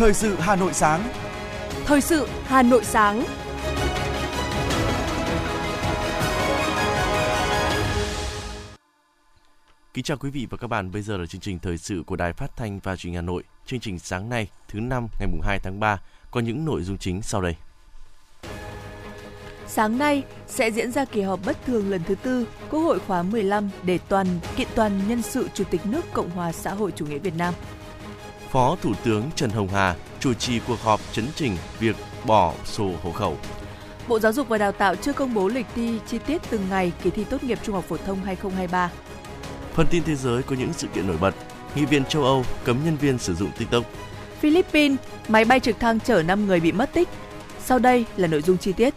Thời sự Hà Nội sáng. Thời sự Hà Nội sáng. Kính chào quý vị và các bạn, bây giờ là chương trình thời sự của Đài Phát thanh và Truyền hình Hà Nội. Chương trình sáng nay, thứ năm ngày mùng 2 tháng 3 có những nội dung chính sau đây. Sáng nay sẽ diễn ra kỳ họp bất thường lần thứ tư Quốc hội khóa 15 để toàn kiện toàn nhân sự Chủ tịch nước Cộng hòa xã hội chủ nghĩa Việt Nam. Phó Thủ tướng Trần Hồng Hà chủ trì cuộc họp chấn chỉnh việc bỏ sổ hộ khẩu. Bộ Giáo dục và Đào tạo chưa công bố lịch thi chi tiết từng ngày kỳ thi tốt nghiệp trung học phổ thông 2023. Phần tin thế giới có những sự kiện nổi bật. Nghị viện châu Âu cấm nhân viên sử dụng TikTok. Philippines, máy bay trực thăng chở 5 người bị mất tích. Sau đây là nội dung chi tiết.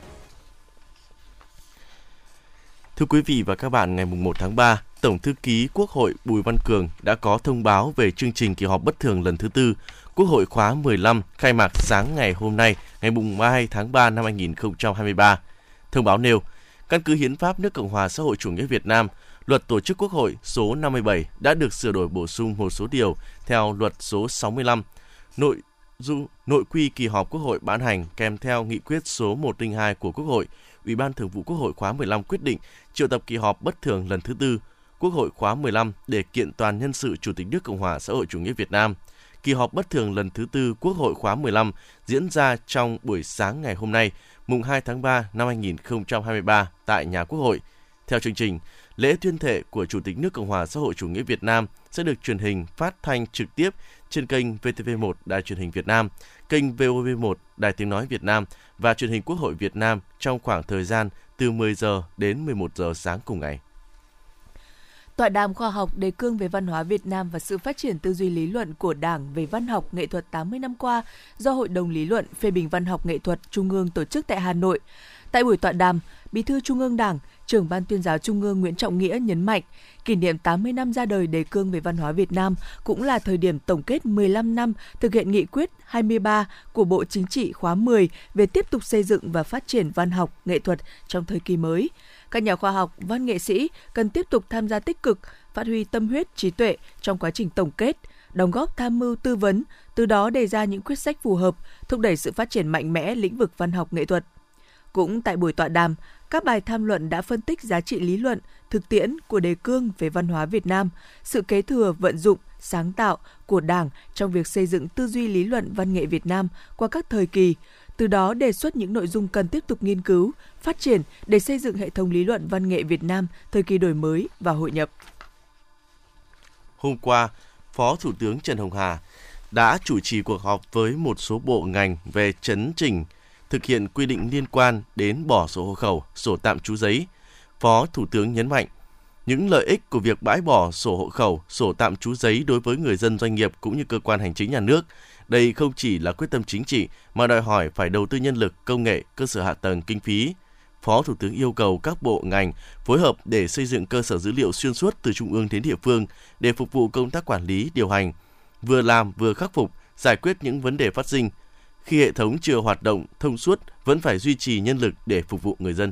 Thưa quý vị và các bạn, ngày 1 tháng 3, Tổng thư ký Quốc hội Bùi Văn Cường đã có thông báo về chương trình kỳ họp bất thường lần thứ tư Quốc hội khóa 15 khai mạc sáng ngày hôm nay, ngày 2 tháng 3 năm 2023. Thông báo nêu, căn cứ hiến pháp nước Cộng hòa xã hội chủ nghĩa Việt Nam, Luật Tổ chức Quốc hội số 57 đã được sửa đổi bổ sung một số điều theo Luật số 65. Nội dung nội quy kỳ họp Quốc hội ban hành kèm theo nghị quyết số 102 của Quốc hội, Ủy ban Thường vụ Quốc hội khóa 15 quyết định triệu tập kỳ họp bất thường lần thứ tư Quốc hội khóa 15 để kiện toàn nhân sự Chủ tịch nước Cộng hòa xã hội chủ nghĩa Việt Nam. Kỳ họp bất thường lần thứ tư Quốc hội khóa 15 diễn ra trong buổi sáng ngày hôm nay, mùng 2 tháng 3 năm 2023 tại nhà Quốc hội. Theo chương trình, lễ tuyên thệ của Chủ tịch nước Cộng hòa xã hội chủ nghĩa Việt Nam sẽ được truyền hình phát thanh trực tiếp trên kênh VTV1 Đài truyền hình Việt Nam, kênh VOV1 Đài tiếng nói Việt Nam và truyền hình Quốc hội Việt Nam trong khoảng thời gian từ 10 giờ đến 11 giờ sáng cùng ngày. Tọa đàm khoa học đề cương về văn hóa Việt Nam và sự phát triển tư duy lý luận của Đảng về văn học nghệ thuật 80 năm qua do Hội đồng lý luận phê bình văn học nghệ thuật Trung ương tổ chức tại Hà Nội. Tại buổi tọa đàm, Bí thư Trung ương Đảng, trưởng Ban tuyên giáo Trung ương Nguyễn Trọng Nghĩa nhấn mạnh, kỷ niệm 80 năm ra đời đề cương về văn hóa Việt Nam cũng là thời điểm tổng kết 15 năm thực hiện nghị quyết 23 của Bộ Chính trị khóa 10 về tiếp tục xây dựng và phát triển văn học, nghệ thuật trong thời kỳ mới. Các nhà khoa học, văn nghệ sĩ cần tiếp tục tham gia tích cực, phát huy tâm huyết, trí tuệ trong quá trình tổng kết, đóng góp tham mưu tư vấn, từ đó đề ra những quyết sách phù hợp, thúc đẩy sự phát triển mạnh mẽ lĩnh vực văn học nghệ thuật. Cũng tại buổi tọa đàm, các bài tham luận đã phân tích giá trị lý luận, thực tiễn của đề cương về văn hóa Việt Nam, sự kế thừa vận dụng, sáng tạo của Đảng trong việc xây dựng tư duy lý luận văn nghệ Việt Nam qua các thời kỳ, từ đó đề xuất những nội dung cần tiếp tục nghiên cứu, phát triển để xây dựng hệ thống lý luận văn nghệ Việt Nam thời kỳ đổi mới và hội nhập. Hôm qua, Phó Thủ tướng Trần Hồng Hà đã chủ trì cuộc họp với một số bộ ngành về chấn chỉnh thực hiện quy định liên quan đến bỏ sổ hộ khẩu, sổ tạm trú giấy. Phó Thủ tướng nhấn mạnh, những lợi ích của việc bãi bỏ sổ hộ khẩu, sổ tạm trú giấy đối với người dân doanh nghiệp cũng như cơ quan hành chính nhà nước. Đây không chỉ là quyết tâm chính trị mà đòi hỏi phải đầu tư nhân lực, công nghệ, cơ sở hạ tầng, kinh phí. Phó Thủ tướng yêu cầu các bộ ngành phối hợp để xây dựng cơ sở dữ liệu xuyên suốt từ trung ương đến địa phương để phục vụ công tác quản lý, điều hành, vừa làm vừa khắc phục, giải quyết những vấn đề phát sinh. Khi hệ thống chưa hoạt động thông suốt, vẫn phải duy trì nhân lực để phục vụ người dân.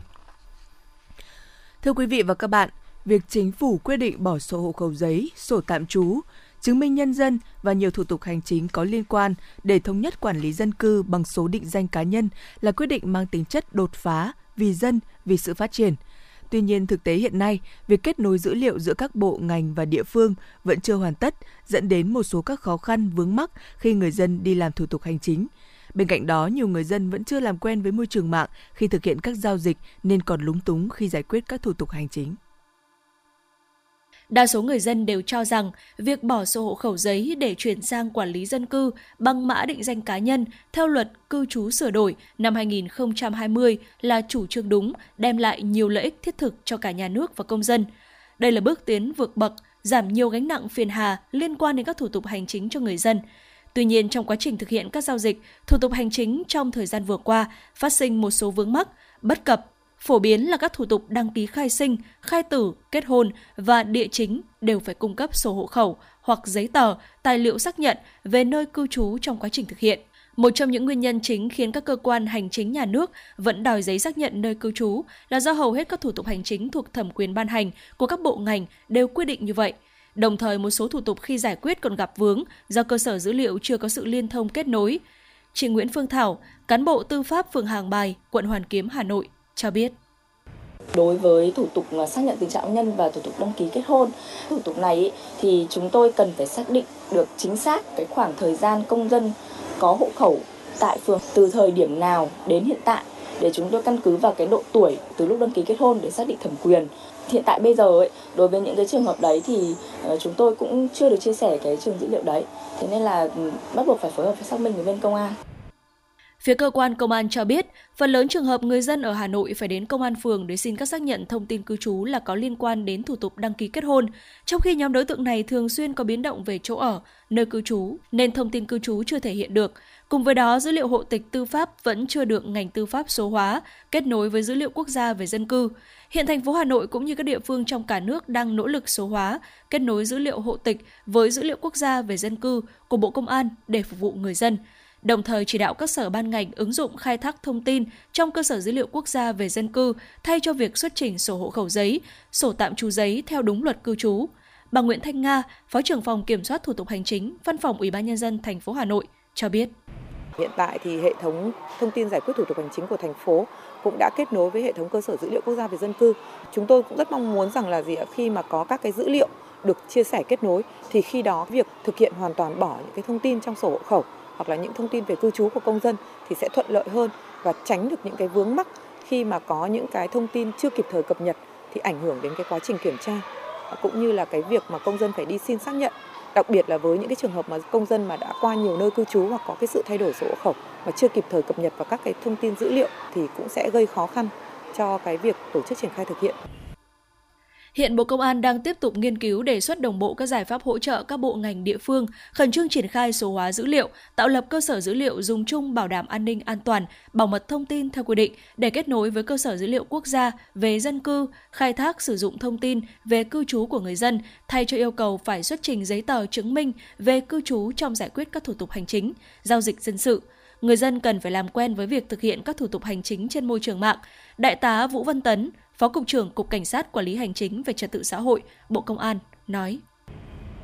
Thưa quý vị và các bạn, việc chính phủ quyết định bỏ sổ hộ khẩu giấy, sổ tạm trú, chứng minh nhân dân và nhiều thủ tục hành chính có liên quan để thống nhất quản lý dân cư bằng số định danh cá nhân là quyết định mang tính chất đột phá vì dân, vì sự phát triển. Tuy nhiên, thực tế hiện nay, việc kết nối dữ liệu giữa các bộ, ngành và địa phương vẫn chưa hoàn tất, dẫn đến một số các khó khăn vướng mắc khi người dân đi làm thủ tục hành chính. Bên cạnh đó, nhiều người dân vẫn chưa làm quen với môi trường mạng khi thực hiện các giao dịch nên còn lúng túng khi giải quyết các thủ tục hành chính. Đa số người dân đều cho rằng việc bỏ sổ hộ khẩu giấy để chuyển sang quản lý dân cư bằng mã định danh cá nhân theo luật cư trú sửa đổi năm 2020 là chủ trương đúng, đem lại nhiều lợi ích thiết thực cho cả nhà nước và công dân. Đây là bước tiến vượt bậc, giảm nhiều gánh nặng phiền hà liên quan đến các thủ tục hành chính cho người dân. Tuy nhiên, trong quá trình thực hiện các giao dịch, thủ tục hành chính trong thời gian vừa qua phát sinh một số vướng mắc, bất cập Phổ biến là các thủ tục đăng ký khai sinh, khai tử, kết hôn và địa chính đều phải cung cấp sổ hộ khẩu hoặc giấy tờ, tài liệu xác nhận về nơi cư trú trong quá trình thực hiện. Một trong những nguyên nhân chính khiến các cơ quan hành chính nhà nước vẫn đòi giấy xác nhận nơi cư trú là do hầu hết các thủ tục hành chính thuộc thẩm quyền ban hành của các bộ ngành đều quy định như vậy. Đồng thời một số thủ tục khi giải quyết còn gặp vướng do cơ sở dữ liệu chưa có sự liên thông kết nối. Chị Nguyễn Phương Thảo, cán bộ tư pháp phường Hàng Bài, quận Hoàn Kiếm, Hà Nội cho biết. Đối với thủ tục xác nhận tình trạng nhân và thủ tục đăng ký kết hôn, thủ tục này thì chúng tôi cần phải xác định được chính xác cái khoảng thời gian công dân có hộ khẩu tại phường từ thời điểm nào đến hiện tại để chúng tôi căn cứ vào cái độ tuổi từ lúc đăng ký kết hôn để xác định thẩm quyền. Hiện tại bây giờ ấy, đối với những cái trường hợp đấy thì ờ, chúng tôi cũng chưa được chia sẻ cái trường dữ liệu đấy. Thế nên là ừ, bắt buộc phải phối hợp với xác minh với bên công an. Phía cơ quan công an cho biết, phần lớn trường hợp người dân ở Hà Nội phải đến công an phường để xin các xác nhận thông tin cư trú là có liên quan đến thủ tục đăng ký kết hôn, trong khi nhóm đối tượng này thường xuyên có biến động về chỗ ở, nơi cư trú, nên thông tin cư trú chưa thể hiện được. Cùng với đó, dữ liệu hộ tịch tư pháp vẫn chưa được ngành tư pháp số hóa, kết nối với dữ liệu quốc gia về dân cư. Hiện thành phố Hà Nội cũng như các địa phương trong cả nước đang nỗ lực số hóa, kết nối dữ liệu hộ tịch với dữ liệu quốc gia về dân cư của Bộ Công an để phục vụ người dân đồng thời chỉ đạo các sở ban ngành ứng dụng khai thác thông tin trong cơ sở dữ liệu quốc gia về dân cư thay cho việc xuất trình sổ hộ khẩu giấy, sổ tạm trú giấy theo đúng luật cư trú. Bà Nguyễn Thanh Nga, Phó trưởng phòng kiểm soát thủ tục hành chính, Văn phòng Ủy ban nhân dân thành phố Hà Nội cho biết. Hiện tại thì hệ thống thông tin giải quyết thủ tục hành chính của thành phố cũng đã kết nối với hệ thống cơ sở dữ liệu quốc gia về dân cư. Chúng tôi cũng rất mong muốn rằng là gì ạ khi mà có các cái dữ liệu được chia sẻ kết nối thì khi đó việc thực hiện hoàn toàn bỏ những cái thông tin trong sổ hộ khẩu hoặc là những thông tin về cư trú của công dân thì sẽ thuận lợi hơn và tránh được những cái vướng mắc khi mà có những cái thông tin chưa kịp thời cập nhật thì ảnh hưởng đến cái quá trình kiểm tra cũng như là cái việc mà công dân phải đi xin xác nhận, đặc biệt là với những cái trường hợp mà công dân mà đã qua nhiều nơi cư trú hoặc có cái sự thay đổi sổ hộ khẩu mà chưa kịp thời cập nhật vào các cái thông tin dữ liệu thì cũng sẽ gây khó khăn cho cái việc tổ chức triển khai thực hiện. Hiện Bộ Công an đang tiếp tục nghiên cứu đề xuất đồng bộ các giải pháp hỗ trợ các bộ ngành địa phương khẩn trương triển khai số hóa dữ liệu, tạo lập cơ sở dữ liệu dùng chung bảo đảm an ninh an toàn, bảo mật thông tin theo quy định để kết nối với cơ sở dữ liệu quốc gia về dân cư, khai thác sử dụng thông tin về cư trú của người dân thay cho yêu cầu phải xuất trình giấy tờ chứng minh về cư trú trong giải quyết các thủ tục hành chính, giao dịch dân sự người dân cần phải làm quen với việc thực hiện các thủ tục hành chính trên môi trường mạng. Đại tá Vũ Văn Tấn, Phó Cục trưởng Cục Cảnh sát Quản lý Hành chính về Trật tự xã hội, Bộ Công an nói.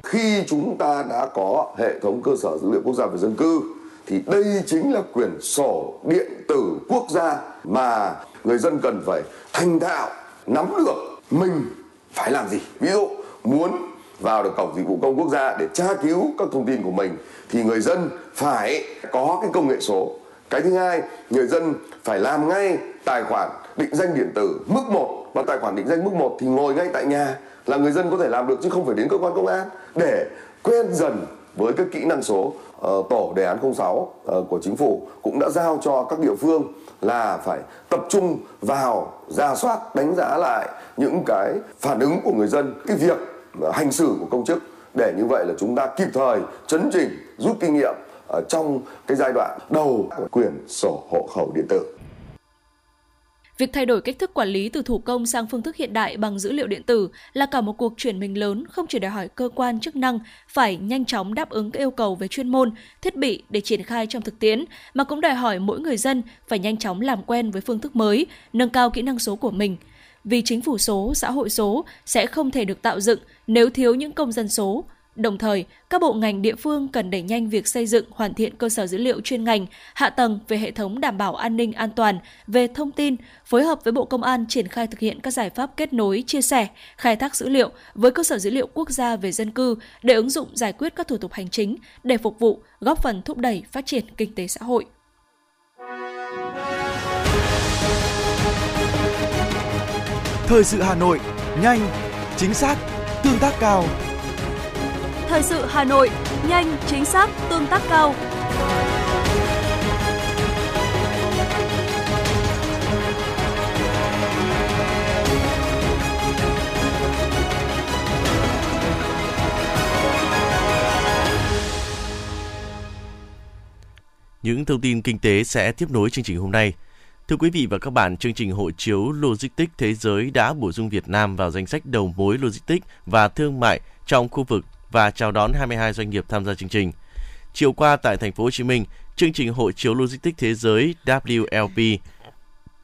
Khi chúng ta đã có hệ thống cơ sở dữ liệu quốc gia về dân cư thì đây chính là quyển sổ điện tử quốc gia mà người dân cần phải thành thạo nắm được mình phải làm gì. Ví dụ muốn vào được cổng dịch vụ công quốc gia để tra cứu các thông tin của mình thì người dân phải có cái công nghệ số. Cái thứ hai, người dân phải làm ngay tài khoản định danh điện tử mức 1 và tài khoản định danh mức 1 thì ngồi ngay tại nhà là người dân có thể làm được chứ không phải đến cơ quan công an. Để quen dần với các kỹ năng số uh, tổ đề án 06 uh, ờ, của chính phủ cũng đã giao cho các địa phương là phải tập trung vào ra soát đánh giá lại những cái phản ứng của người dân cái việc hành xử của công chức. Để như vậy là chúng ta kịp thời chấn chỉnh rút kinh nghiệm ở trong cái giai đoạn đầu của quyền sổ hộ khẩu điện tử. Việc thay đổi cách thức quản lý từ thủ công sang phương thức hiện đại bằng dữ liệu điện tử là cả một cuộc chuyển mình lớn không chỉ đòi hỏi cơ quan chức năng phải nhanh chóng đáp ứng các yêu cầu về chuyên môn, thiết bị để triển khai trong thực tiễn, mà cũng đòi hỏi mỗi người dân phải nhanh chóng làm quen với phương thức mới, nâng cao kỹ năng số của mình. Vì chính phủ số, xã hội số sẽ không thể được tạo dựng nếu thiếu những công dân số, Đồng thời, các bộ ngành địa phương cần đẩy nhanh việc xây dựng hoàn thiện cơ sở dữ liệu chuyên ngành, hạ tầng về hệ thống đảm bảo an ninh an toàn về thông tin, phối hợp với Bộ Công an triển khai thực hiện các giải pháp kết nối, chia sẻ, khai thác dữ liệu với cơ sở dữ liệu quốc gia về dân cư để ứng dụng giải quyết các thủ tục hành chính để phục vụ góp phần thúc đẩy phát triển kinh tế xã hội. Thời sự Hà Nội, nhanh, chính xác, tương tác cao. Thời sự Hà Nội, nhanh, chính xác, tương tác cao. Những thông tin kinh tế sẽ tiếp nối chương trình hôm nay. Thưa quý vị và các bạn, chương trình hộ chiếu Logistics Thế giới đã bổ sung Việt Nam vào danh sách đầu mối logistics và thương mại trong khu vực và chào đón 22 doanh nghiệp tham gia chương trình. Chiều qua tại thành phố Hồ Chí Minh, chương trình hội chiếu Logistics Thế giới WLP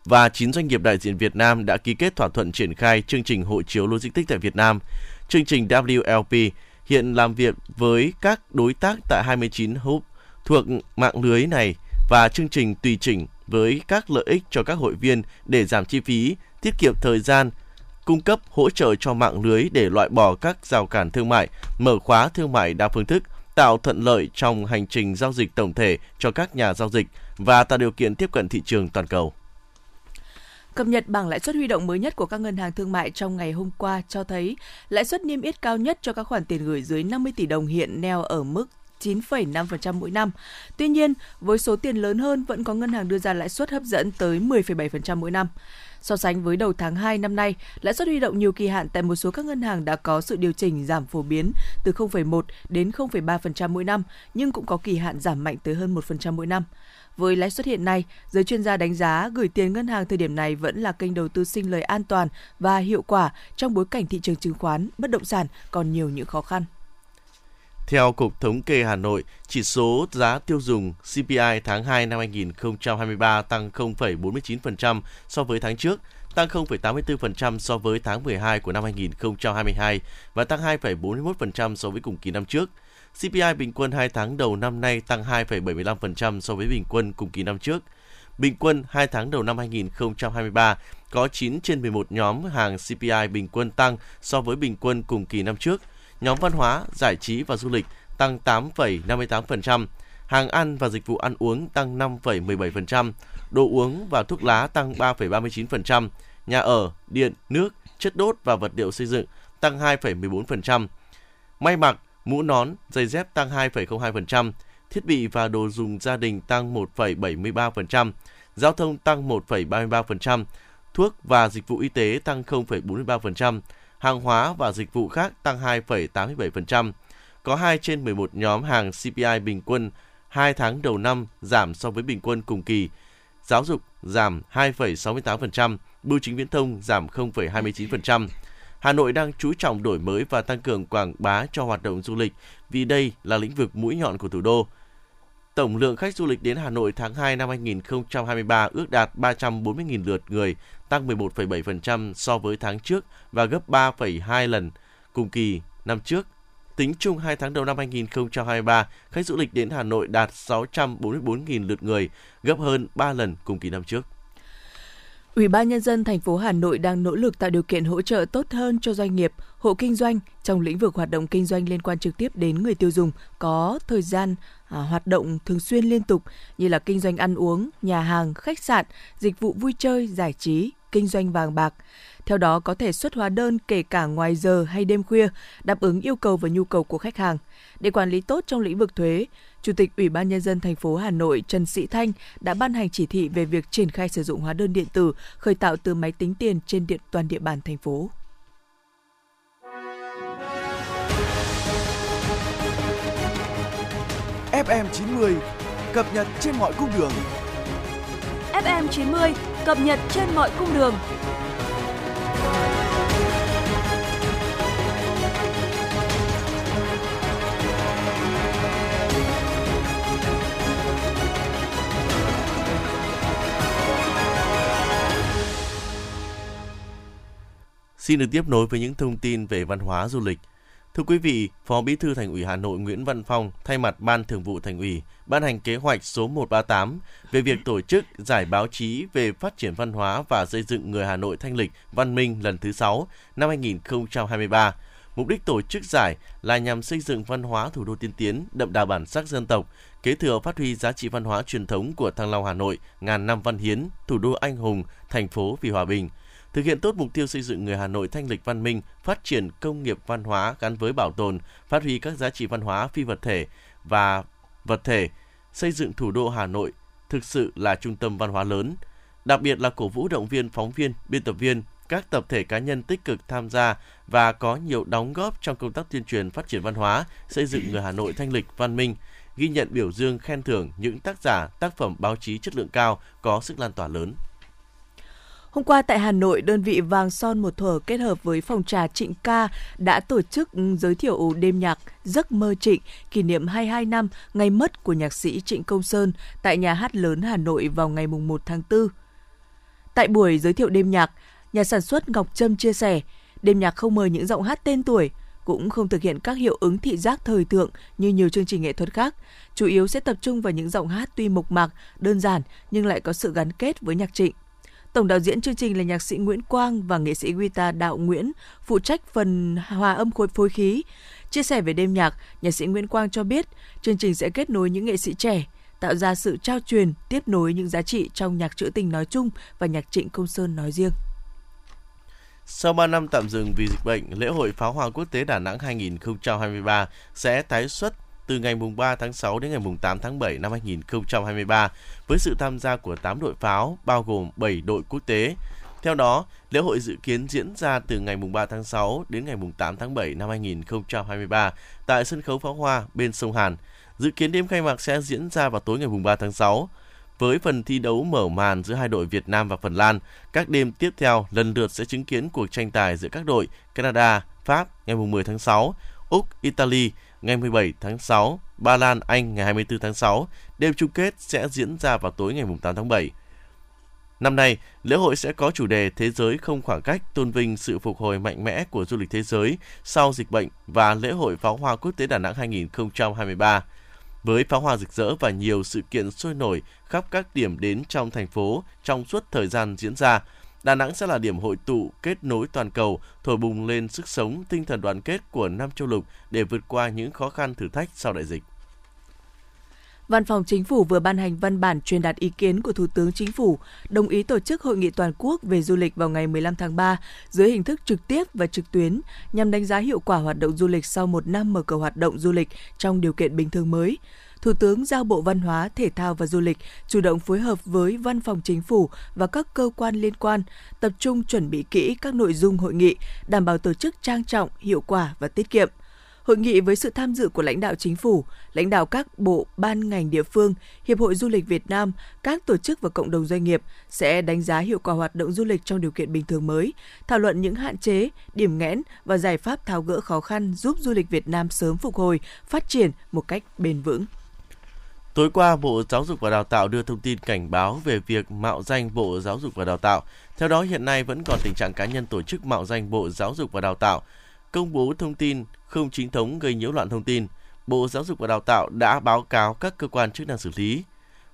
và 9 doanh nghiệp đại diện Việt Nam đã ký kết thỏa thuận triển khai chương trình hội chiếu Logistics tại Việt Nam. Chương trình WLP hiện làm việc với các đối tác tại 29 hub thuộc mạng lưới này và chương trình tùy chỉnh với các lợi ích cho các hội viên để giảm chi phí, tiết kiệm thời gian, cung cấp hỗ trợ cho mạng lưới để loại bỏ các rào cản thương mại, mở khóa thương mại đa phương thức, tạo thuận lợi trong hành trình giao dịch tổng thể cho các nhà giao dịch và tạo điều kiện tiếp cận thị trường toàn cầu. Cập nhật bảng lãi suất huy động mới nhất của các ngân hàng thương mại trong ngày hôm qua cho thấy lãi suất niêm yết cao nhất cho các khoản tiền gửi dưới 50 tỷ đồng hiện neo ở mức 9,5% mỗi năm. Tuy nhiên, với số tiền lớn hơn vẫn có ngân hàng đưa ra lãi suất hấp dẫn tới 10,7% mỗi năm. So sánh với đầu tháng 2 năm nay, lãi suất huy động nhiều kỳ hạn tại một số các ngân hàng đã có sự điều chỉnh giảm phổ biến từ 0,1 đến 0,3% mỗi năm, nhưng cũng có kỳ hạn giảm mạnh tới hơn 1% mỗi năm. Với lãi suất hiện nay, giới chuyên gia đánh giá gửi tiền ngân hàng thời điểm này vẫn là kênh đầu tư sinh lời an toàn và hiệu quả trong bối cảnh thị trường chứng khoán, bất động sản còn nhiều những khó khăn. Theo Cục Thống kê Hà Nội, chỉ số giá tiêu dùng CPI tháng 2 năm 2023 tăng 0,49% so với tháng trước, tăng 0,84% so với tháng 12 của năm 2022 và tăng 2,41% so với cùng kỳ năm trước. CPI bình quân 2 tháng đầu năm nay tăng 2,75% so với bình quân cùng kỳ năm trước. Bình quân 2 tháng đầu năm 2023 có 9 trên 11 nhóm hàng CPI bình quân tăng so với bình quân cùng kỳ năm trước. Nhóm văn hóa, giải trí và du lịch tăng 8,58%, hàng ăn và dịch vụ ăn uống tăng 5,17%, đồ uống và thuốc lá tăng 3,39%, nhà ở, điện, nước, chất đốt và vật liệu xây dựng tăng 2,14%. May mặc, mũ nón, giày dép tăng 2,02%, thiết bị và đồ dùng gia đình tăng 1,73%, giao thông tăng 1,33%, thuốc và dịch vụ y tế tăng 0,43%, hàng hóa và dịch vụ khác tăng 2,87%. Có 2 trên 11 nhóm hàng CPI bình quân 2 tháng đầu năm giảm so với bình quân cùng kỳ. Giáo dục giảm 2,68%, bưu chính viễn thông giảm 0,29%. Hà Nội đang chú trọng đổi mới và tăng cường quảng bá cho hoạt động du lịch vì đây là lĩnh vực mũi nhọn của thủ đô. Tổng lượng khách du lịch đến Hà Nội tháng 2 năm 2023 ước đạt 340.000 lượt người, tăng 11,7% so với tháng trước và gấp 3,2 lần cùng kỳ năm trước. Tính chung 2 tháng đầu năm 2023, khách du lịch đến Hà Nội đạt 644.000 lượt người, gấp hơn 3 lần cùng kỳ năm trước. Ủy ban nhân dân thành phố Hà Nội đang nỗ lực tạo điều kiện hỗ trợ tốt hơn cho doanh nghiệp, hộ kinh doanh trong lĩnh vực hoạt động kinh doanh liên quan trực tiếp đến người tiêu dùng có thời gian à, hoạt động thường xuyên liên tục như là kinh doanh ăn uống, nhà hàng, khách sạn, dịch vụ vui chơi, giải trí, kinh doanh vàng bạc. Theo đó có thể xuất hóa đơn kể cả ngoài giờ hay đêm khuya, đáp ứng yêu cầu và nhu cầu của khách hàng. Để quản lý tốt trong lĩnh vực thuế, Chủ tịch Ủy ban nhân dân thành phố Hà Nội Trần Sĩ Thanh đã ban hành chỉ thị về việc triển khai sử dụng hóa đơn điện tử khởi tạo từ máy tính tiền trên điện toàn địa bàn thành phố. FM 90 cập nhật trên mọi cung đường. FM 90 cập nhật trên mọi cung đường. Xin được tiếp nối với những thông tin về văn hóa du lịch. Thưa quý vị, Phó Bí thư Thành ủy Hà Nội Nguyễn Văn Phong thay mặt Ban Thường vụ Thành ủy ban hành kế hoạch số 138 về việc tổ chức giải báo chí về phát triển văn hóa và xây dựng người Hà Nội thanh lịch văn minh lần thứ 6 năm 2023. Mục đích tổ chức giải là nhằm xây dựng văn hóa thủ đô tiên tiến, đậm đà bản sắc dân tộc, kế thừa phát huy giá trị văn hóa truyền thống của Thăng Long Hà Nội, ngàn năm văn hiến, thủ đô anh hùng, thành phố vì hòa bình – thực hiện tốt mục tiêu xây dựng người Hà Nội thanh lịch văn minh, phát triển công nghiệp văn hóa gắn với bảo tồn, phát huy các giá trị văn hóa phi vật thể và vật thể, xây dựng thủ đô Hà Nội thực sự là trung tâm văn hóa lớn, đặc biệt là cổ vũ động viên phóng viên, biên tập viên, các tập thể cá nhân tích cực tham gia và có nhiều đóng góp trong công tác tuyên truyền phát triển văn hóa, xây dựng người Hà Nội thanh lịch văn minh, ghi nhận biểu dương khen thưởng những tác giả, tác phẩm báo chí chất lượng cao có sức lan tỏa lớn. Hôm qua tại Hà Nội, đơn vị Vàng Son một thuở kết hợp với phòng trà Trịnh Ca đã tổ chức giới thiệu đêm nhạc Giấc mơ Trịnh kỷ niệm 22 năm ngày mất của nhạc sĩ Trịnh Công Sơn tại nhà hát lớn Hà Nội vào ngày 1 tháng 4. Tại buổi giới thiệu đêm nhạc, nhà sản xuất Ngọc Trâm chia sẻ, đêm nhạc không mời những giọng hát tên tuổi, cũng không thực hiện các hiệu ứng thị giác thời thượng như nhiều chương trình nghệ thuật khác, chủ yếu sẽ tập trung vào những giọng hát tuy mộc mạc, đơn giản nhưng lại có sự gắn kết với nhạc trịnh. Tổng đạo diễn chương trình là nhạc sĩ Nguyễn Quang và nghệ sĩ guitar Đạo Nguyễn, phụ trách phần hòa âm khối phối khí. Chia sẻ về đêm nhạc, nhạc sĩ Nguyễn Quang cho biết chương trình sẽ kết nối những nghệ sĩ trẻ, tạo ra sự trao truyền, tiếp nối những giá trị trong nhạc trữ tình nói chung và nhạc trịnh công sơn nói riêng. Sau 3 năm tạm dừng vì dịch bệnh, lễ hội pháo hoa quốc tế Đà Nẵng 2023 sẽ tái xuất từ ngày mùng 3 tháng 6 đến ngày mùng 8 tháng 7 năm 2023 với sự tham gia của 8 đội pháo bao gồm 7 đội quốc tế. Theo đó, lễ hội dự kiến diễn ra từ ngày mùng 3 tháng 6 đến ngày mùng 8 tháng 7 năm 2023 tại sân khấu pháo hoa bên sông Hàn. Dự kiến đêm khai mạc sẽ diễn ra vào tối ngày mùng 3 tháng 6 với phần thi đấu mở màn giữa hai đội Việt Nam và Phần Lan. Các đêm tiếp theo lần lượt sẽ chứng kiến cuộc tranh tài giữa các đội Canada, Pháp ngày 10 tháng 6, Úc, Italy ngày 17 tháng 6, Ba Lan, Anh ngày 24 tháng 6. Đêm chung kết sẽ diễn ra vào tối ngày 8 tháng 7. Năm nay, lễ hội sẽ có chủ đề Thế giới không khoảng cách tôn vinh sự phục hồi mạnh mẽ của du lịch thế giới sau dịch bệnh và lễ hội pháo hoa quốc tế Đà Nẵng 2023 với pháo hoa rực rỡ và nhiều sự kiện sôi nổi khắp các điểm đến trong thành phố trong suốt thời gian diễn ra. Đà Nẵng sẽ là điểm hội tụ kết nối toàn cầu, thổi bùng lên sức sống, tinh thần đoàn kết của năm châu lục để vượt qua những khó khăn thử thách sau đại dịch. Văn phòng Chính phủ vừa ban hành văn bản truyền đạt ý kiến của Thủ tướng Chính phủ đồng ý tổ chức hội nghị toàn quốc về du lịch vào ngày 15 tháng 3 dưới hình thức trực tiếp và trực tuyến nhằm đánh giá hiệu quả hoạt động du lịch sau một năm mở cửa hoạt động du lịch trong điều kiện bình thường mới. Thủ tướng giao Bộ Văn hóa, Thể thao và Du lịch chủ động phối hợp với Văn phòng Chính phủ và các cơ quan liên quan, tập trung chuẩn bị kỹ các nội dung hội nghị, đảm bảo tổ chức trang trọng, hiệu quả và tiết kiệm – Hội nghị với sự tham dự của lãnh đạo chính phủ, lãnh đạo các bộ, ban ngành địa phương, Hiệp hội Du lịch Việt Nam, các tổ chức và cộng đồng doanh nghiệp sẽ đánh giá hiệu quả hoạt động du lịch trong điều kiện bình thường mới, thảo luận những hạn chế, điểm nghẽn và giải pháp tháo gỡ khó khăn giúp du lịch Việt Nam sớm phục hồi, phát triển một cách bền vững. Tối qua, Bộ Giáo dục và Đào tạo đưa thông tin cảnh báo về việc mạo danh Bộ Giáo dục và Đào tạo. Theo đó, hiện nay vẫn còn tình trạng cá nhân tổ chức mạo danh Bộ Giáo dục và Đào tạo, công bố thông tin không chính thống gây nhiễu loạn thông tin, Bộ Giáo dục và Đào tạo đã báo cáo các cơ quan chức năng xử lý.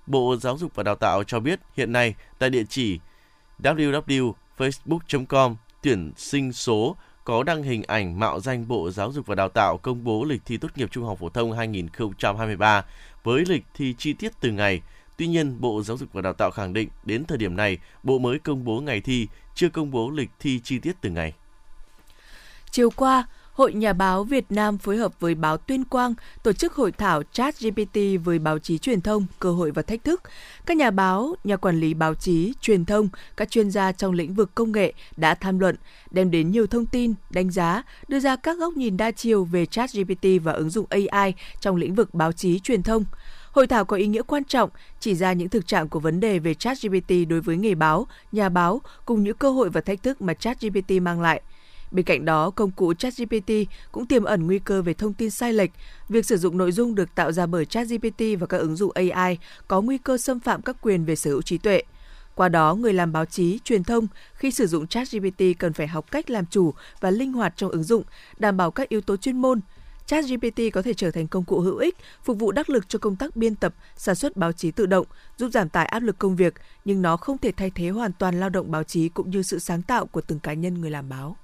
Bộ Giáo dục và Đào tạo cho biết hiện nay tại địa chỉ www.facebook.com tuyển sinh số có đăng hình ảnh mạo danh Bộ Giáo dục và Đào tạo công bố lịch thi tốt nghiệp trung học phổ thông 2023 với lịch thi chi tiết từng ngày. Tuy nhiên, Bộ Giáo dục và Đào tạo khẳng định đến thời điểm này, Bộ mới công bố ngày thi, chưa công bố lịch thi chi tiết từng ngày. Chiều qua, Hội Nhà báo Việt Nam phối hợp với báo Tuyên Quang tổ chức hội thảo Chat GPT với báo chí truyền thông, cơ hội và thách thức. Các nhà báo, nhà quản lý báo chí, truyền thông, các chuyên gia trong lĩnh vực công nghệ đã tham luận, đem đến nhiều thông tin, đánh giá, đưa ra các góc nhìn đa chiều về Chat GPT và ứng dụng AI trong lĩnh vực báo chí truyền thông. Hội thảo có ý nghĩa quan trọng, chỉ ra những thực trạng của vấn đề về ChatGPT đối với nghề báo, nhà báo cùng những cơ hội và thách thức mà ChatGPT mang lại – Bên cạnh đó, công cụ ChatGPT cũng tiềm ẩn nguy cơ về thông tin sai lệch. Việc sử dụng nội dung được tạo ra bởi ChatGPT và các ứng dụng AI có nguy cơ xâm phạm các quyền về sở hữu trí tuệ. Qua đó, người làm báo chí, truyền thông khi sử dụng ChatGPT cần phải học cách làm chủ và linh hoạt trong ứng dụng, đảm bảo các yếu tố chuyên môn. ChatGPT có thể trở thành công cụ hữu ích, phục vụ đắc lực cho công tác biên tập, sản xuất báo chí tự động, giúp giảm tải áp lực công việc, nhưng nó không thể thay thế hoàn toàn lao động báo chí cũng như sự sáng tạo của từng cá nhân người làm báo.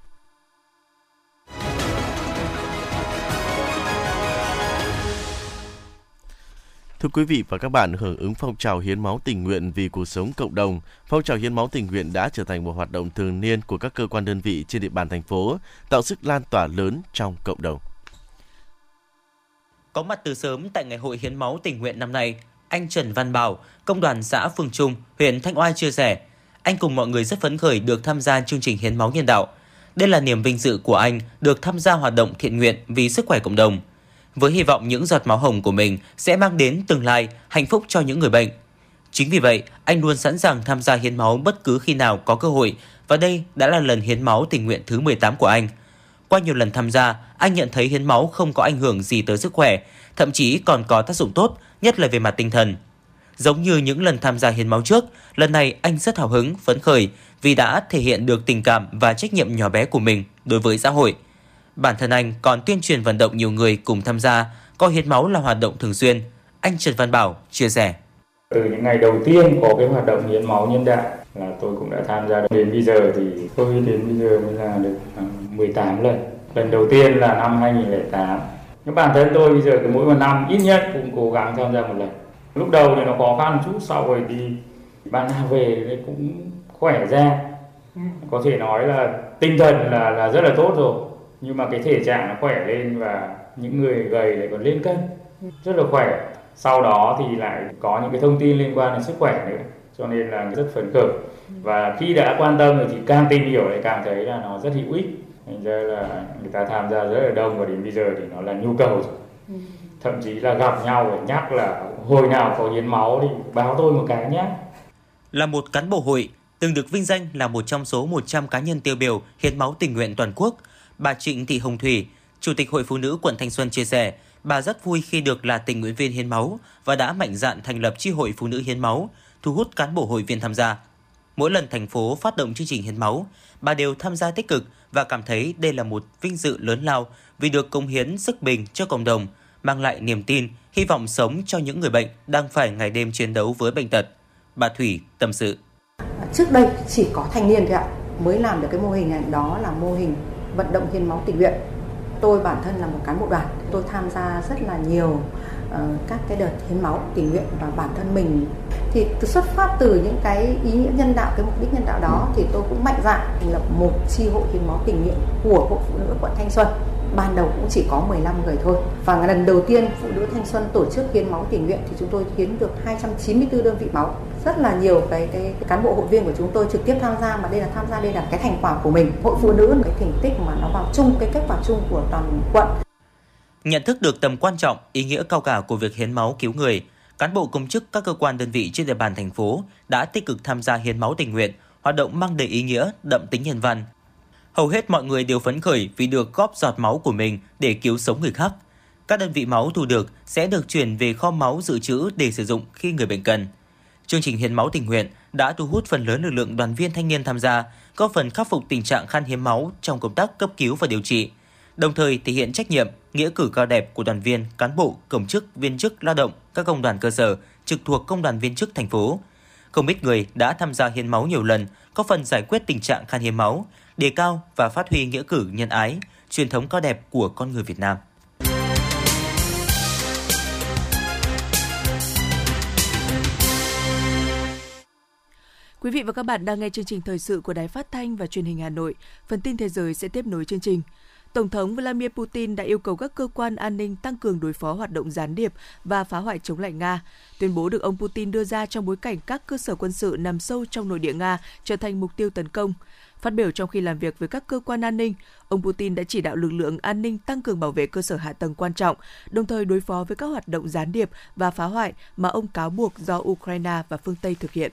Thưa quý vị và các bạn, hưởng ứng phong trào hiến máu tình nguyện vì cuộc sống cộng đồng, phong trào hiến máu tình nguyện đã trở thành một hoạt động thường niên của các cơ quan đơn vị trên địa bàn thành phố, tạo sức lan tỏa lớn trong cộng đồng. Có mặt từ sớm tại ngày hội hiến máu tình nguyện năm nay, anh Trần Văn Bảo, công đoàn xã Phương Trung, huyện Thanh Oai chia sẻ, anh cùng mọi người rất phấn khởi được tham gia chương trình hiến máu nhân đạo. Đây là niềm vinh dự của anh được tham gia hoạt động thiện nguyện vì sức khỏe cộng đồng – với hy vọng những giọt máu hồng của mình sẽ mang đến tương lai hạnh phúc cho những người bệnh. Chính vì vậy, anh luôn sẵn sàng tham gia hiến máu bất cứ khi nào có cơ hội và đây đã là lần hiến máu tình nguyện thứ 18 của anh. Qua nhiều lần tham gia, anh nhận thấy hiến máu không có ảnh hưởng gì tới sức khỏe, thậm chí còn có tác dụng tốt, nhất là về mặt tinh thần. Giống như những lần tham gia hiến máu trước, lần này anh rất hào hứng, phấn khởi vì đã thể hiện được tình cảm và trách nhiệm nhỏ bé của mình đối với xã hội. Bản thân anh còn tuyên truyền vận động nhiều người cùng tham gia, coi hiến máu là hoạt động thường xuyên. Anh Trần Văn Bảo chia sẻ. Từ những ngày đầu tiên có cái hoạt động hiến máu nhân đạo là tôi cũng đã tham gia đến bây giờ thì tôi đến bây giờ mới là được à, 18 lần. Lần đầu tiên là năm 2008. Nhưng bản thân tôi bây giờ cái mỗi một năm ít nhất cũng cố gắng tham gia một lần. Lúc đầu thì nó khó khăn chút sau rồi thì bạn nào về thì cũng khỏe ra. Có thể nói là tinh thần là là rất là tốt rồi. Nhưng mà cái thể trạng nó khỏe lên và những người gầy lại còn lên cân. Rất là khỏe. Sau đó thì lại có những cái thông tin liên quan đến sức khỏe nữa, cho nên là rất phấn khởi. Và khi đã quan tâm rồi thì càng tìm hiểu lại càng thấy là nó rất hữu ích. Thành ra là người ta tham gia rất là đông và đến bây giờ thì nó là nhu cầu rồi. Thậm chí là gặp nhau để nhắc là hồi nào có hiến máu thì báo tôi một cái nhé. Là một cán bộ hội, từng được vinh danh là một trong số 100 cá nhân tiêu biểu hiến máu tình nguyện toàn quốc bà Trịnh Thị Hồng Thủy Chủ tịch Hội Phụ nữ quận Thanh Xuân chia sẻ bà rất vui khi được là tình nguyện viên hiến máu và đã mạnh dạn thành lập chi hội phụ nữ hiến máu, thu hút cán bộ hội viên tham gia. Mỗi lần thành phố phát động chương trình hiến máu, bà đều tham gia tích cực và cảm thấy đây là một vinh dự lớn lao vì được công hiến sức bình cho cộng đồng, mang lại niềm tin, hy vọng sống cho những người bệnh đang phải ngày đêm chiến đấu với bệnh tật. Bà Thủy tâm sự. Trước đây chỉ có thanh niên thôi ạ, mới làm được cái mô hình này đó là mô hình vận động hiến máu tình nguyện. Tôi bản thân là một cán bộ đoàn tôi tham gia rất là nhiều uh, các cái đợt hiến máu tình nguyện và bản thân mình. Thì từ xuất phát từ những cái ý nghĩa nhân đạo cái mục đích nhân đạo đó thì tôi cũng mạnh dạn thành lập một chi hội hiến máu tình nguyện của hội phụ nữ quận Thanh Xuân ban đầu cũng chỉ có 15 người thôi. Và lần đầu tiên phụ nữ thanh xuân tổ chức hiến máu tình nguyện thì chúng tôi hiến được 294 đơn vị máu. Rất là nhiều cái, cái, cái cán bộ hội viên của chúng tôi trực tiếp tham gia mà đây là tham gia đây là cái thành quả của mình. Hội phụ nữ cái thành tích mà nó vào chung cái kết quả chung của toàn quận. Nhận thức được tầm quan trọng ý nghĩa cao cả của việc hiến máu cứu người cán bộ công chức các cơ quan đơn vị trên địa bàn thành phố đã tích cực tham gia hiến máu tình nguyện hoạt động mang đầy ý nghĩa đậm tính nhân văn. Hầu hết mọi người đều phấn khởi vì được góp giọt máu của mình để cứu sống người khác. Các đơn vị máu thu được sẽ được chuyển về kho máu dự trữ để sử dụng khi người bệnh cần. Chương trình hiến máu tình nguyện đã thu hút phần lớn lực lượng đoàn viên thanh niên tham gia, góp phần khắc phục tình trạng khan hiếm máu trong công tác cấp cứu và điều trị, đồng thời thể hiện trách nhiệm, nghĩa cử cao đẹp của đoàn viên, cán bộ, công chức, viên chức lao động, các công đoàn cơ sở trực thuộc công đoàn viên chức thành phố. Không ít người đã tham gia hiến máu nhiều lần, có phần giải quyết tình trạng khan hiếm máu, đề cao và phát huy nghĩa cử nhân ái, truyền thống cao đẹp của con người Việt Nam. Quý vị và các bạn đang nghe chương trình thời sự của Đài Phát thanh và Truyền hình Hà Nội. Phần tin thế giới sẽ tiếp nối chương trình. Tổng thống Vladimir Putin đã yêu cầu các cơ quan an ninh tăng cường đối phó hoạt động gián điệp và phá hoại chống lại Nga. Tuyên bố được ông Putin đưa ra trong bối cảnh các cơ sở quân sự nằm sâu trong nội địa Nga trở thành mục tiêu tấn công. Phát biểu trong khi làm việc với các cơ quan an ninh, ông Putin đã chỉ đạo lực lượng an ninh tăng cường bảo vệ cơ sở hạ tầng quan trọng, đồng thời đối phó với các hoạt động gián điệp và phá hoại mà ông cáo buộc do Ukraine và phương Tây thực hiện.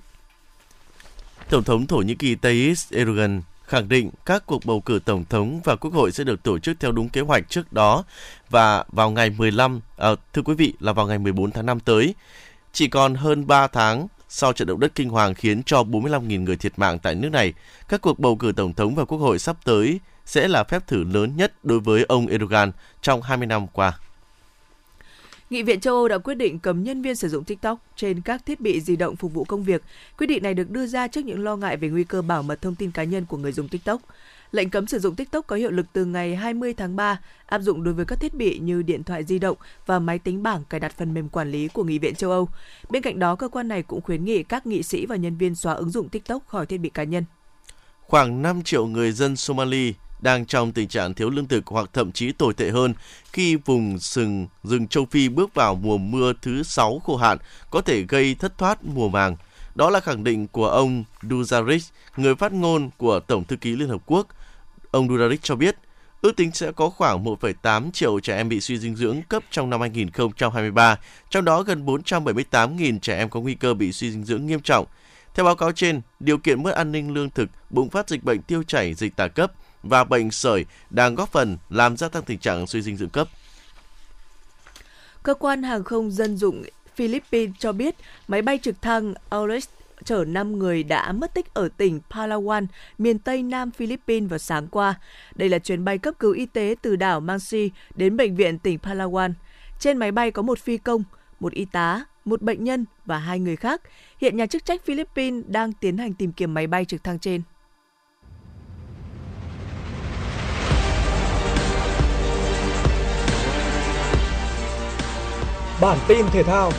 Tổng thống Thổ Nhĩ Kỳ Tayyip Erdogan khẳng định các cuộc bầu cử tổng thống và quốc hội sẽ được tổ chức theo đúng kế hoạch trước đó và vào ngày 15, à, ờ, thưa quý vị là vào ngày 14 tháng 5 tới. Chỉ còn hơn 3 tháng sau trận động đất kinh hoàng khiến cho 45.000 người thiệt mạng tại nước này, các cuộc bầu cử tổng thống và quốc hội sắp tới sẽ là phép thử lớn nhất đối với ông Erdogan trong 20 năm qua. Nghị viện châu Âu đã quyết định cấm nhân viên sử dụng TikTok trên các thiết bị di động phục vụ công việc. Quyết định này được đưa ra trước những lo ngại về nguy cơ bảo mật thông tin cá nhân của người dùng TikTok. Lệnh cấm sử dụng TikTok có hiệu lực từ ngày 20 tháng 3, áp dụng đối với các thiết bị như điện thoại di động và máy tính bảng cài đặt phần mềm quản lý của Nghị viện châu Âu. Bên cạnh đó, cơ quan này cũng khuyến nghị các nghị sĩ và nhân viên xóa ứng dụng TikTok khỏi thiết bị cá nhân. Khoảng 5 triệu người dân Somali đang trong tình trạng thiếu lương thực hoặc thậm chí tồi tệ hơn khi vùng sừng rừng châu Phi bước vào mùa mưa thứ 6 khô hạn có thể gây thất thoát mùa màng. Đó là khẳng định của ông Duzaric, người phát ngôn của Tổng thư ký Liên Hợp Quốc. Ông Duzarik cho biết, ước tính sẽ có khoảng 1,8 triệu trẻ em bị suy dinh dưỡng cấp trong năm 2023, trong đó gần 478.000 trẻ em có nguy cơ bị suy dinh dưỡng nghiêm trọng. Theo báo cáo trên, điều kiện mất an ninh lương thực, bùng phát dịch bệnh tiêu chảy, dịch tả cấp và bệnh sởi đang góp phần làm gia tăng tình trạng suy dinh dưỡng cấp. Cơ quan hàng không dân dụng Philippines cho biết máy bay trực thăng Aures chở 5 người đã mất tích ở tỉnh Palawan, miền Tây Nam Philippines vào sáng qua. Đây là chuyến bay cấp cứu y tế từ đảo Mansi đến bệnh viện tỉnh Palawan. Trên máy bay có một phi công, một y tá, một bệnh nhân và hai người khác. Hiện nhà chức trách Philippines đang tiến hành tìm kiếm máy bay trực thăng trên. Bản tin thể thao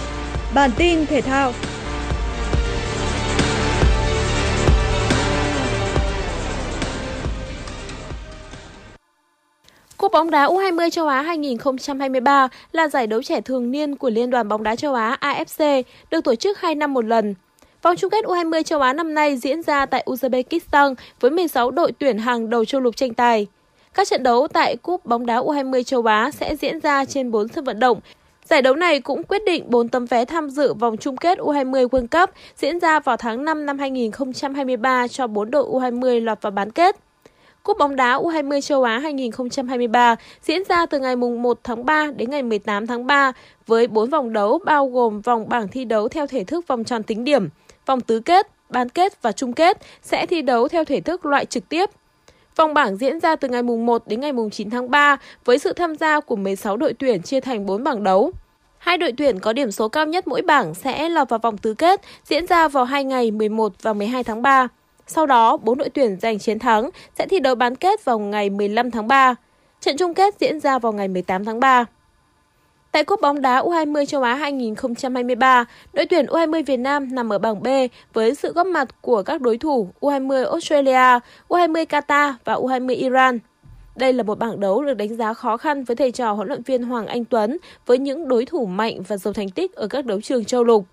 Bản tin thể thao Cúp bóng đá U20 châu Á 2023 là giải đấu trẻ thường niên của Liên đoàn bóng đá châu Á AFC, được tổ chức 2 năm một lần. Vòng chung kết U20 châu Á năm nay diễn ra tại Uzbekistan với 16 đội tuyển hàng đầu châu lục tranh tài. Các trận đấu tại Cúp bóng đá U20 châu Á sẽ diễn ra trên 4 sân vận động. Giải đấu này cũng quyết định 4 tấm vé tham dự vòng chung kết U20 World Cup diễn ra vào tháng 5 năm 2023 cho 4 đội U20 lọt vào bán kết. Cúp bóng đá U20 châu Á 2023 diễn ra từ ngày 1 tháng 3 đến ngày 18 tháng 3 với 4 vòng đấu bao gồm vòng bảng thi đấu theo thể thức vòng tròn tính điểm, vòng tứ kết, bán kết và chung kết sẽ thi đấu theo thể thức loại trực tiếp. Vòng bảng diễn ra từ ngày 1 đến ngày 9 tháng 3 với sự tham gia của 16 đội tuyển chia thành 4 bảng đấu. Hai đội tuyển có điểm số cao nhất mỗi bảng sẽ lọt vào vòng tứ kết diễn ra vào hai ngày 11 và 12 tháng 3. Sau đó, bốn đội tuyển giành chiến thắng sẽ thi đấu bán kết vào ngày 15 tháng 3. Trận chung kết diễn ra vào ngày 18 tháng 3. Tại Cúp bóng đá U20 châu Á 2023, đội tuyển U20 Việt Nam nằm ở bảng B với sự góp mặt của các đối thủ U20 Australia, U20 Qatar và U20 Iran. Đây là một bảng đấu được đánh giá khó khăn với thầy trò huấn luyện viên Hoàng Anh Tuấn với những đối thủ mạnh và giàu thành tích ở các đấu trường châu lục.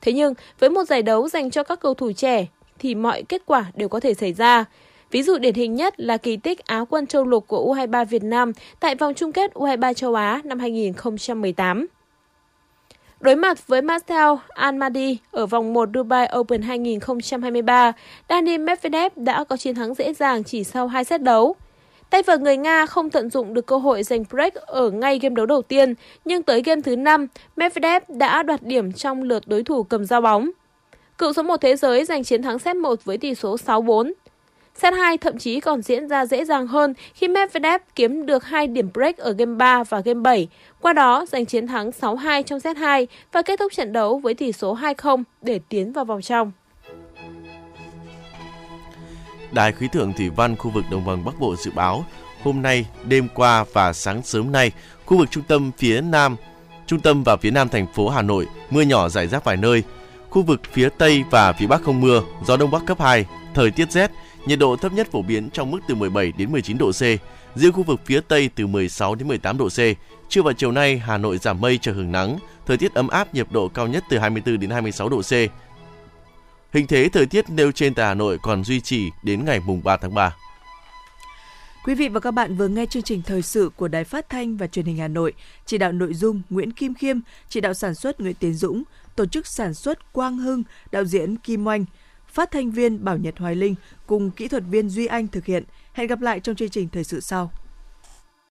Thế nhưng, với một giải đấu dành cho các cầu thủ trẻ thì mọi kết quả đều có thể xảy ra. Ví dụ điển hình nhất là kỳ tích Áo quân châu lục của U23 Việt Nam tại vòng chung kết U23 châu Á năm 2018. Đối mặt với Marcel Almadi ở vòng 1 Dubai Open 2023, Dani Medvedev đã có chiến thắng dễ dàng chỉ sau 2 set đấu. Tay vợt người Nga không tận dụng được cơ hội giành break ở ngay game đấu đầu tiên, nhưng tới game thứ 5, Medvedev đã đoạt điểm trong lượt đối thủ cầm dao bóng. Cựu số 1 thế giới giành chiến thắng set 1 với tỷ số 6-4. Set 2 thậm chí còn diễn ra dễ dàng hơn khi Medvedev kiếm được 2 điểm break ở game 3 và game 7, qua đó giành chiến thắng 6-2 trong set 2 và kết thúc trận đấu với tỷ số 2-0 để tiến vào vòng trong. Đài khí tượng thủy văn khu vực đồng bằng Bắc Bộ dự báo hôm nay, đêm qua và sáng sớm nay, khu vực trung tâm phía Nam, trung tâm và phía Nam thành phố Hà Nội mưa nhỏ rải rác vài nơi. Khu vực phía Tây và phía Bắc không mưa, gió Đông Bắc cấp 2, thời tiết rét, nhiệt độ thấp nhất phổ biến trong mức từ 17 đến 19 độ C, riêng khu vực phía Tây từ 16 đến 18 độ C. Trưa và chiều nay, Hà Nội giảm mây trời hưởng nắng, thời tiết ấm áp, nhiệt độ cao nhất từ 24 đến 26 độ C. Hình thế thời tiết nêu trên tại Hà Nội còn duy trì đến ngày mùng 3 tháng 3. Quý vị và các bạn vừa nghe chương trình thời sự của Đài Phát thanh và Truyền hình Hà Nội, chỉ đạo nội dung Nguyễn Kim Khiêm, chỉ đạo sản xuất Nguyễn Tiến Dũng, tổ chức sản xuất Quang Hưng, đạo diễn Kim Oanh, phát thanh viên Bảo Nhật Hoài Linh cùng kỹ thuật viên Duy Anh thực hiện. Hẹn gặp lại trong chương trình thời sự sau.